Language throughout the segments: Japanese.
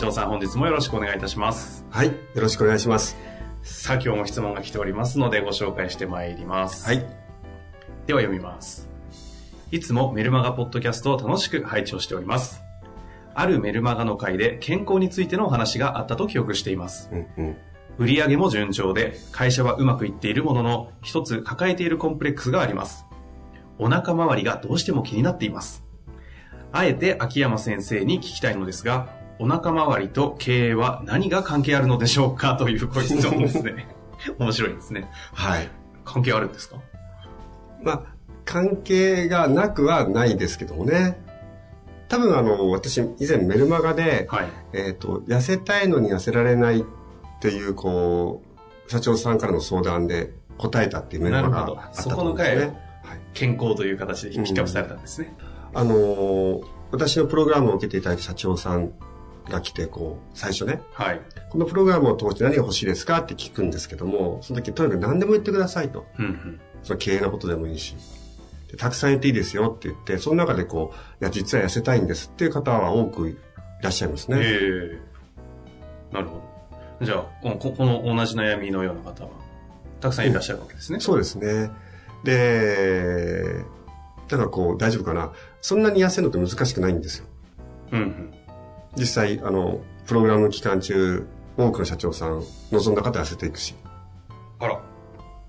城さん本日もよろしくお願いいたします。はいよろしくお願いします。さあ今日も質問が来ておりますのでご紹介してまいります。はい。では読みます。いつもメルマガポッドキャストを楽しく拝聴しております。あるメルマガの回で健康についてのお話があったと記憶しています。うんうん。売上も順調で会社はうまくいっているものの一つ抱えているコンプレックスがあります。お腹周りがどうしても気になっています。あえて秋山先生に聞きたいのですがお腹周りと経営は何が関係あるのでしょうかというご質問ですね。面白いですね。はい。関係あるんですか？まあ関係がなくはないですけどもね。多分あの私以前メルマガで、はい。えっ、と痩せたいのに痩せられないっていうこう社長さんからの相談で答えたっていうメルマガがあったそこの回をねはい。健康という形でピックアップされたんですね、あのー私のプログラムを受けていただいた社長さんが来て、こう、最初ね、はいこのプログラムを通して何が欲しいですかって聞くんですけども、その時とにかく何でも言ってくださいと。うんうんその経営のことでもいいし。でたくさん言っていいですよって言って、その中でこう、いや、実は痩せたいんですっていう方は多くいらっしゃいますね。ええなるほどじゃあこここの同じ悩みのような方はたくさんいらっしゃるわけですね、そうですね。で、だからこう、大丈夫かな。そんなに痩せるのって難しくないんですよ。うんうん実際、あの、プログラム期間中、多くの社長さん、望んだ方は痩せていくし。あら、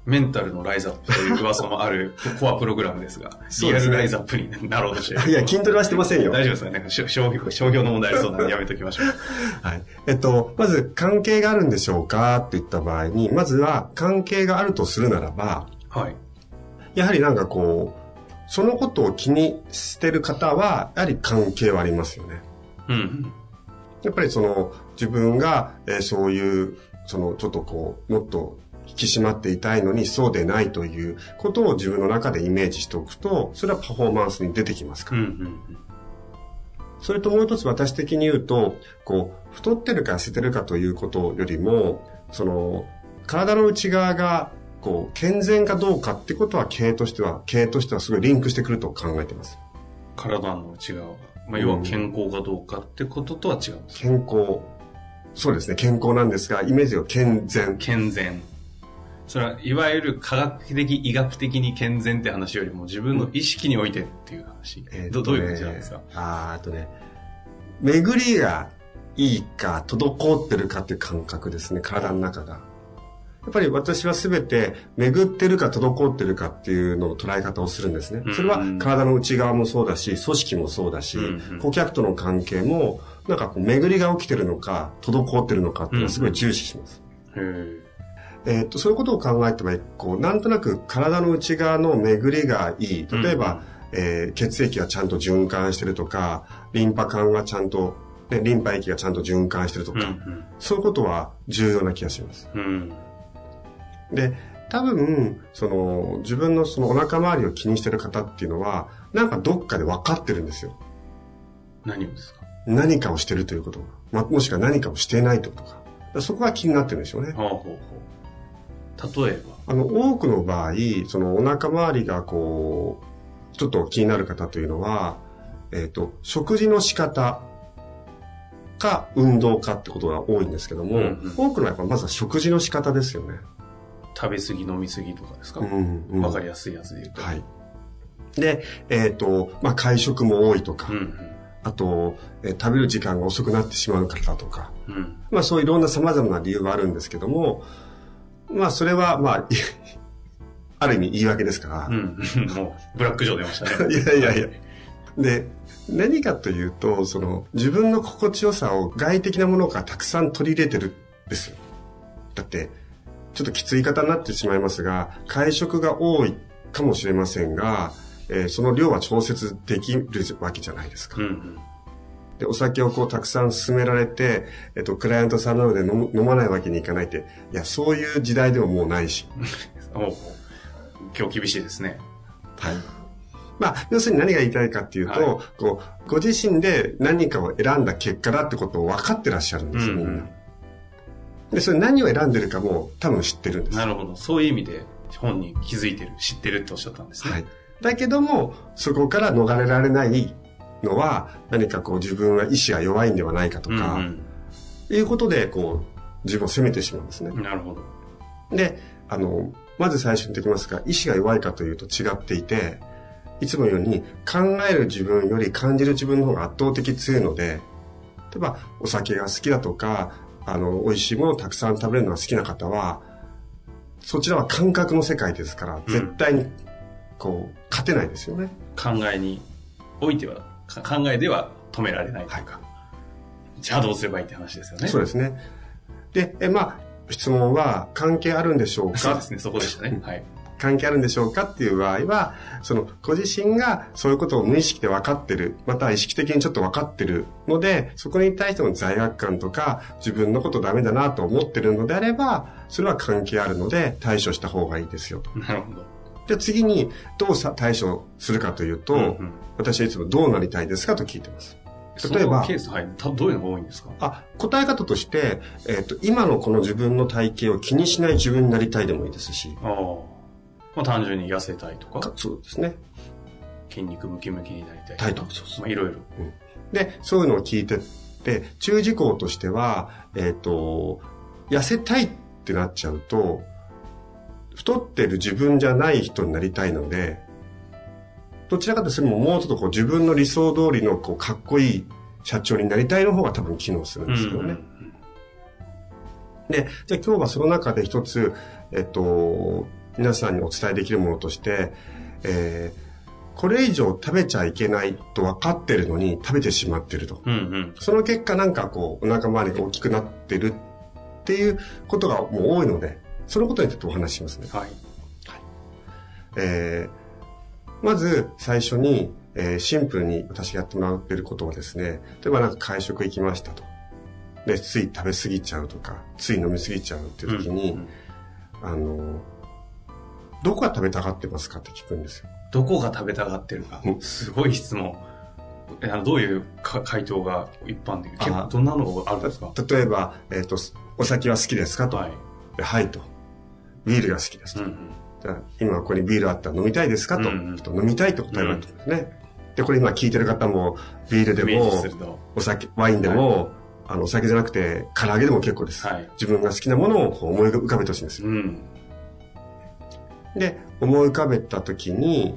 メンタルのライズアップという噂もある コアプログラムですが、すねルライズアップになろうとしてる。いや、筋トレはしてませんよ。大丈夫ですかね商商業商業の問題ありそうなんでやめときましょう。はい。えっと、まず、関係があるんでしょうかって言った場合に、まずは、関係があるとするならば、はい。やはりなんかこう、そのことを気にしてる方は、やはり関係はありますよね。やっぱりその、自分が、えーそういう、その、ちょっとこう、もっと引き締まっていたいのに、そうでないということを自分の中でイメージしておくと、それはパフォーマンスに出てきますから。うんうんそれともう一つ私的に言うと、こう、太ってるか痩せてるかということよりも、その、体の内側が、こう、健全かどうかってことは経営としては、経営としてはすごいリンクしてくると考えています。体の内側が。まあ、要は健康かどうかってこととは違うんです。健康。そうですね、健康なんですが、イメージが健全。健全。それは、いわゆる科学的、医学的に健全って話よりも自分の意識においてっていう話。えーどどういう感じなんですか？あーあとね、巡りがいいか、滞ってるかっていう感覚ですね、体の中が。やっぱり私は全て巡ってるか滞ってるかっていうのの捉え方をするんですね。それは体の内側もそうだし、組織もそうだし顧客との関係も、なんかこう巡りが起きてるのか、滞ってるのかっていうのはすごい重視します。えーっと、そういうことを考えても、こう、なんとなく体の内側の巡りがいい。例えば、えー血液がちゃんと循環してるとか、リンパ管がちゃんと、ね、リンパ液がちゃんと循環してるとか、うんそういうことは重要な気がします。うん。うん。で、多分、その、自分のそのお腹周りを気にしてる方っていうのは、なんかどっかで分かってるんですよ。何をですか？何かをしてるということが。まあ、もしくは何かをしていないということが。だからそこが気になってるんでしょうね。ほうほうほう。例えば？あの、多くの場合、そのお腹周りがこう、ちょっと気になる方というのは、えっ、と、食事の仕方か運動かってことが多いんですけども、うんうん多くのやっぱまずは食事の仕方ですよね。食べ過ぎ飲み過ぎとかですか？わ、うんうんかりやすいやつで言うと。はい。で、えっ、と、まあ、会食も多いとか、うんあと、えー食べる時間が遅くなってしまう方とか、うん。うん。まあ、そういろんな様々な理由があるんですけども、まあ、それは、まあ、ある意味言い訳ですから、うん。もう、ブラックジョー出ましたね。いやいやいや。で、何かというと、その、自分の心地よさを外的なものからたくさん取り入れてるんですよ。だって、ちょっときつい方になってしまいますが、会食が多いかもしれませんが、えーその量は調節できるわけじゃないですか。うんうん。で、お酒をこうたくさん勧められて、えっと、クライアントさんなので飲む飲まないわけにいかないって、いや、そういう時代でももうないし。今日厳しいですね。はい。まあ、要するに何が言いたいかっていうと、はいこう、ご自身で何かを選んだ結果だってことを分かってらっしゃるんですよ、みんな。で、それ何を選んでるかも多分知ってるんです。なるほど。そういう意味で本に気づいてる、知ってるっておっしゃったんですね。はい。だけども、そこから逃れられないのは、何かこう自分は意志が弱いんではないかとか、うんいうことで、こう、自分を責めてしまうんですね。うん。なるほど。で、あの、まず最初にできますが、意志が弱いかというと違っていて、いつもように考える自分より感じる自分の方が圧倒的強いので、例えばお酒が好きだとか、あの、美味しいものをたくさん食べるのが好きな方は、そちらは感覚の世界ですから、絶対に、こう、勝てないですよね。考えにおいては、か考えでは止められないというか。じゃあどうすればいいって話ですよね。そうですね。で、え、まあ、質問は関係あるんでしょうか？そうですね、そこでしたね。はい。関係あるんでしょうかっていう場合は、その、ご自身がそういうことを無意識で分かってる、または意識的にちょっと分かってるので、そこに対しての罪悪感とか、自分のことダメだなと思ってるのであれば、それは関係あるので、対処した方がいいですよと。なるほど。で、次に、どうさ対処するかというと、うんうん私はいつもどうなりたいですかと聞いてます。例えばケース、はい。たどういうのが多いんですか？あ、答え方として、えっ、と、今のこの自分の体型を気にしない自分になりたいでもいいですし、ああ。まあ単純に痩せたいとかか、そうですね。筋肉ムキムキになりたいたいとか。とそうそうまあいろいろ。で、そういうのを聞いてって、注意事項としては、えっ、と、痩せたいってなっちゃうと、太ってる自分じゃない人になりたいので、どちらかというともうちょっとこう自分の理想通りのこうかっこいい社長になりたいの方が多分機能するんですけどね。で、じゃあ今日はその中で一つ、えっと、皆さんにお伝えできるものとして、えーこれ以上食べちゃいけないと分かってるのに食べてしまってると。うんうん。その結果なんかこう、お腹周りが大きくなってるっていうことがもう多いので、そのことについてお話ししますね。はい。えーまず最初に、えーシンプルに私がやってもらってることはですね、例えばなんか会食行きましたと。で、つい食べ過ぎちゃうとか、つい飲み過ぎちゃうっていう時に、うんあの、どこが食べたがってますかって聞くんですよ。どこが食べたがってるかう。んすごい質問。えあのどういうか回答が一般的？結どんなのがあるんですか？例えば、えっ、と、お酒は好きですかと。はい。ではいと。ビールが好きですと。うんうん。じゃあ今ここにビールあったら飲みたいですかと。うんうんと飲みたいと答えるんですね。で、これ今聞いてる方も、ビールでも。お酒、ワインでも、あの、お酒じゃなくて、唐揚げでも結構です。はい自分が好きなものを思い浮かべてほしいんですよ。うん。で、思い浮かべた時に、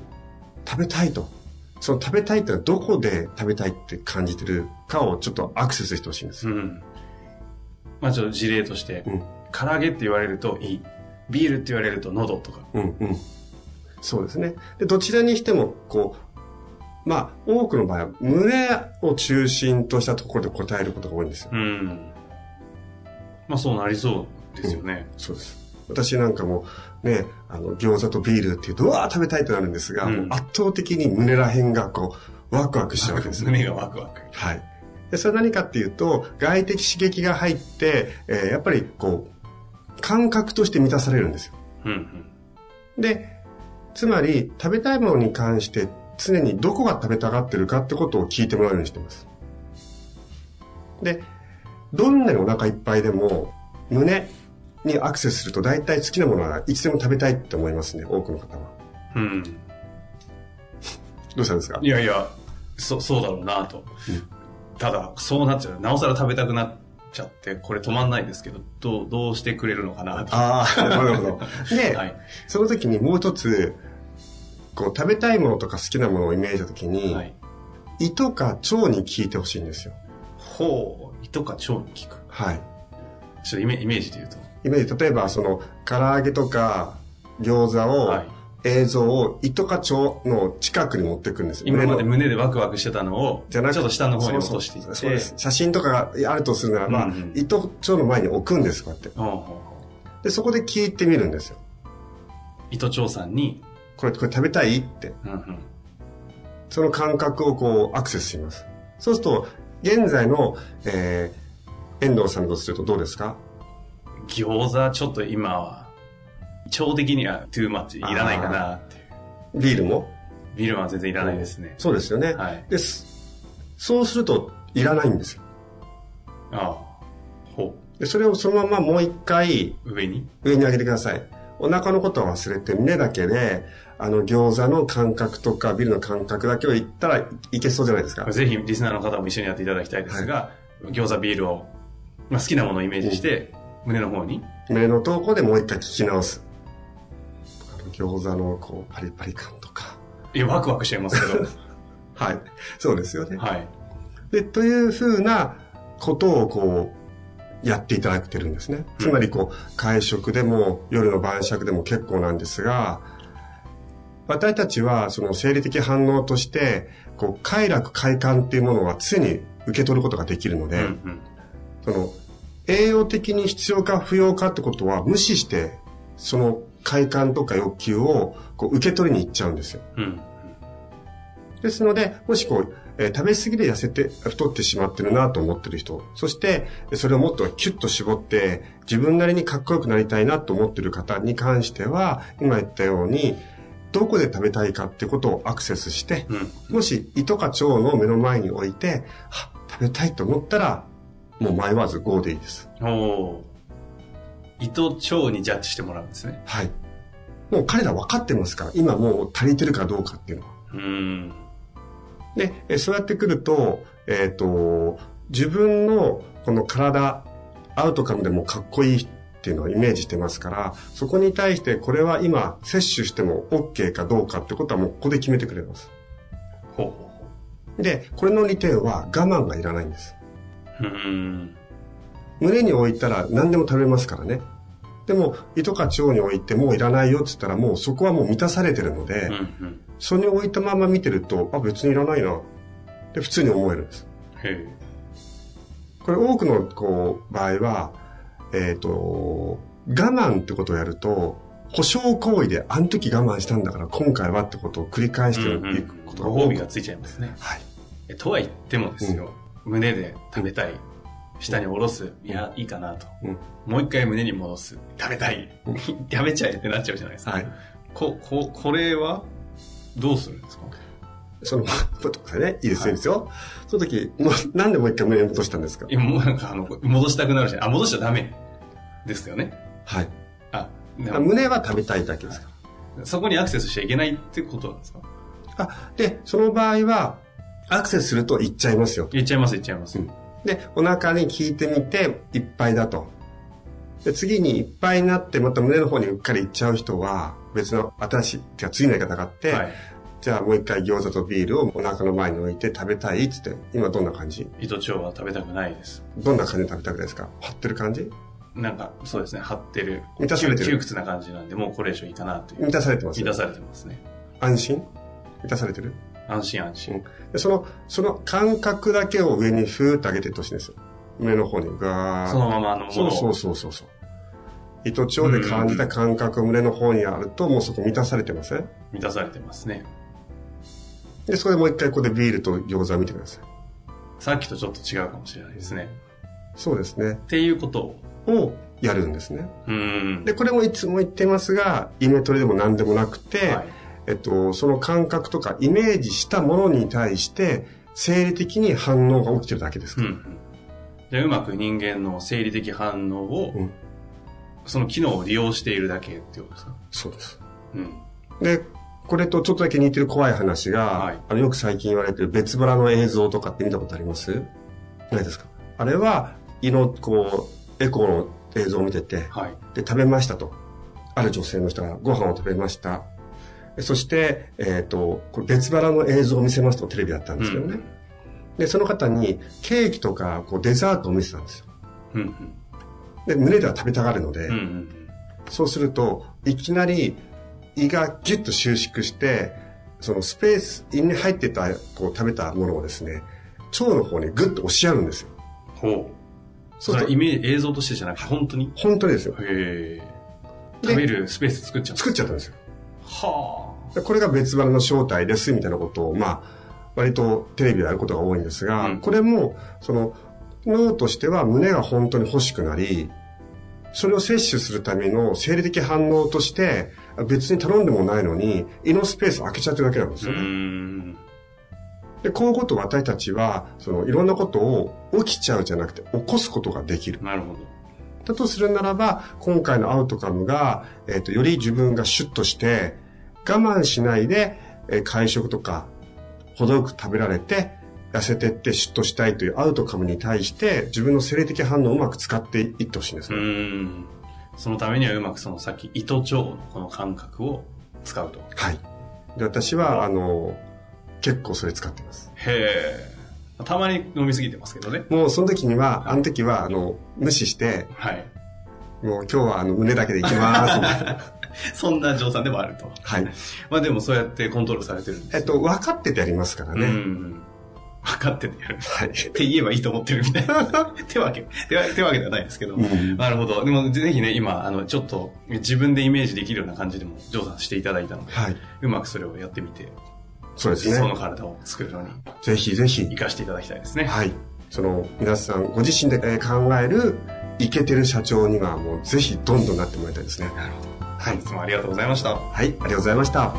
食べたいと。その食べたいってのはどこで食べたいって感じてるかをちょっとアクセスしてほしいんですよ。うん。まあちょっと事例として、うん唐揚げって言われるといい。ビールって言われると喉とか。うんうん。そうですね。で、どちらにしても、こう、まあ、多くの場合は胸を中心としたところで答えることが多いんですよ。うん。まあそうなりそうですよね。そうです。私なんかもね、あの、餃子とビールっていうと、うわー食べたいってなるんですが、うん圧倒的に胸ら辺がこう、ワクワクしちゃうわけですね。胸がワクワク。はい。で、それ何かっていうと、外的刺激が入って、えーやっぱりこう、感覚として満たされるんですよ。うんうん。で、つまり、食べたいものに関して、常にどこが食べたがってるかってことを聞いてもらうようにしてます。で、どんなにお腹いっぱいでも、胸にアクセスすると大体好きなものはいつでも食べたいって思いますね、多くの方は。うん。どうしたんですか？いやいや、そ、そうだろうなと。ただ、そうなっちゃう。なおさら食べたくなっちゃって、これ止まんないですけど、どう、どうしてくれるのかなと。ああ、なるほど。で、はい。その時にもう一つ、こう食べたいものとか好きなものをイメージした時に、はい。胃とか腸に聞いてほしいんですよ。ほう、胃とか腸に効く。はい。ちょっとイメイメージで言うと。イメージ、例えばその、唐揚げとか餃子を、はい。映像を糸課長の近くに持ってくるんです今まで胸でワクワクしてたのを、ちじゃなくょっと下の方に落としていって。そうです。写真とかがあるとするならば、うんうん糸長の前に置くんです、こうやって。ほうほうほで、そこで聞いてみるんですよ。う糸長さんに、これ、これ食べたいって。うんうんその感覚をこう、アクセスします。そうすると、現在の、えー、遠藤さんとするとどうですか？餃子ちょっと今は、超的にはトゥーマッチいらないかなっていう。ビールも？ビールは全然いらないですね。そうですよね。はい。です。そうすると、いらないんですよ。ああ。ほで、それをそのままもう一回う。上に？上に上げてください。お腹のことは忘れて胸だけで、あの餃子の感覚とかビルの感覚だけを言ったらいけそうじゃないですか。ぜひリスナーの方も一緒にやっていただきたいですが、餃子ビールを、まあ、好きなものをイメージして、胸の方に、胸のとこでもう一回聞き直す。あの餃子のこうパリパリ感とか。いや、ワクワクしちゃいますけど。はい。そうですよね。はい。で、というふうなことをこう、やっていただけてるんですね。つまりこう、会食でも夜の晩酌でも結構なんですが、私たちはその生理的反応として、こう、快楽快感っていうものは常に受け取ることができるので、うんうん。その、栄養的に必要か不要かってことは無視して、その快感とか欲求をこう受け取りに行っちゃうんですよ。うん。ですので、もしこう、えー食べ過ぎで痩せて、太ってしまってるなと思ってる人、そして、それをもっとキュッと絞って、自分なりにかっこよくなりたいなと思ってる方に関しては、今言ったように、どこで食べたいかってことをアクセスして、うん。もし糸か腸の目の前に置いて、は食べたいと思ったら、もう迷わず GO でいいです。おおー。糸腸にジャッジしてもらうんですね。はい。もう彼ら分かってますから、今もう足りてるかどうかっていうのは。うん。で、えそうやってくると、えっ、と、自分のこの体、アウトカムでもかっこいいっていうのをイメージしてますから、そこに対してこれは今摂取しても OK かどうかってことはもうここで決めてくれます。ほうほうほで、これの利点は我慢がいらないんです。う。うん。胸に置いたら何でも食べますからね。でも、糸か腸に置いてもういらないよって言ったらもうそこはもう満たされてるので、うんうん。それに置いたまま見てると、あ、別にいらないな。って普通に思えるんです。これ多くのこう場合は、えっ、と、我慢ってことをやると、保証行為であの時我慢したんだから今回はってことを繰り返していくことがご褒多く美がついちゃいますね。はい。えとは言ってもですよ、胸で食べたい。下に下ろす。いや、いいかなと。うんもう一回胸に戻す。食べたい。うん 食べちゃえってなっちゃうじゃないですか。はい。こ、こ、これは、どうするんですか？その、ちょっとね、いいですよ、いいですよ。その時、もう、なんでもう一回胸に戻したんですか？今もうなんかあの、戻したくなるじゃん。あ、戻しちゃダメ。ですよね。はい。あ、胸は食べたいだけですか？そこにアクセスしちゃいけないってことなんですか？あ、で、その場合は、アクセスすると言っちゃいますよ。言っちゃいます、言っちゃいます。うんで、お腹に効いてみて、いっぱいだと。で、次にいっぱいになって、また胸の方にうっかり行っちゃう人は、別の新しい、てか次のやり方があって、はい。じゃあもう一回餃子とビールをお腹の前に置いて食べたいっつって、今どんな感じ？糸腸は食べたくないです。どんな感じで食べたくないですか？張ってる感じ？なんか、そうですね、張ってる。満たされてる窮屈な感じなんで、もうこれ以上いいかなという。満たされてます満たされてますね。安心？満たされてる？安心安心。でその、その感覚だけを上にふーっと上げていってほしいんですよ。胸の方にガーッそのままの。そうそうそうそうそう。糸腸で感じた感覚を胸の方にあると、もうそこ満たされてません？満たされてますね。で、そこでもう一回ここでビールと餃子を見てください。さっきとちょっと違うかもしれないですね。そうですね。っていうことを。をやるんですね。うーん。で、これもいつも言ってますが、イメトレでも何でもなくて、はい。えっと、その感覚とかイメージしたものに対して、生理的に反応が起きてるだけですか？ら。うんうん。で、うまく人間の生理的反応を、うんその機能を利用しているだけっていうことですか？そうです。うん。で、これとちょっとだけ似てる怖い話が、はいあのよく最近言われてる別腹の映像とかって見たことあります？ないですか？あれは、胃のこう、エコーの映像を見てて、はい。で、食べましたと。ある女性の人がご飯を食べました。でそして、えっ、と、これ別腹の映像を見せますとテレビだったんですけどね。で、その方にケーキとかこうデザートを見せたんですよ。うん。うんで、胸では食べたがるので、うん。うんうんそうすると、いきなり胃がギュッと収縮して、そのスペース、胃に入ってた、こう食べたものをですね、腸の方にグッと押し合うんですよ。ほう。それはイメージ、映像としてじゃなくて、本当に？本当にですよ。へえ。で食べるスペース作っちゃう。作っちゃったんですよ。はでこれが別腹の正体です、みたいなことを、まあ、割とテレビでやることが多いんですが、うんこれも、その、脳としては胸が本当に欲しくなり、それを摂取するための生理的反応として、別に頼んでもないのに、胃のスペースを空けちゃってるだけなんですよね。で、こういうことを私たちは、その、いろんなことを起きちゃうじゃなくて、起こすことができる。なるほど。だとするならば、今回のアウトカムが、えっ、と、より自分がシュッとして、我慢しないで、えー会食とか、程よく食べられて、痩せてってシュッとしたいというアウトカムに対して、自分の生理的反応をうまく使っていってほしいんですうね。ーん。そのためにはうまくそのさっき、糸腸のこの感覚を使うと。はい。で、私は、あの、結構それ使ってます。へえ。たまに飲みすぎてますけどね。もうその時には、あの時は、あの、無視して、はい。もう今日はあの胸だけでいきます。そんな状態でもあると。はい。まあでもそうやってコントロールされてるんですえっと、分かっててやりますからうね。ん。分かっててやる。はい。って言えばいいと思ってるみたいな。手わけ。手わ手わけではないですけど。うんなるほど。でもぜひね、今、あの、ちょっと自分でイメージできるような感じでも、ジョーさんしていただいたので、はい。うまくそれをやってみて、そうです理想のね。体を作るのにぜひぜひ活。かしていただきたいですね。はい。その、皆さん、ご自身でえー考える、イケてる社長には、もう、ぜひ、どんどんなってもらいたいですね。なるほど。はい。いつもありがとうございました。はい。ありがとうございました。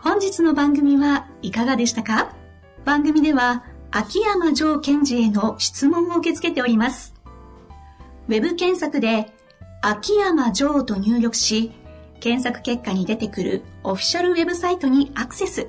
本日の番組はいかがでしたか？番組では秋山城賢治への質問を受け付けております。ウェブ検索で秋山城と入力し、検索結果に出てくるオフィシャルウェブサイトにアクセス。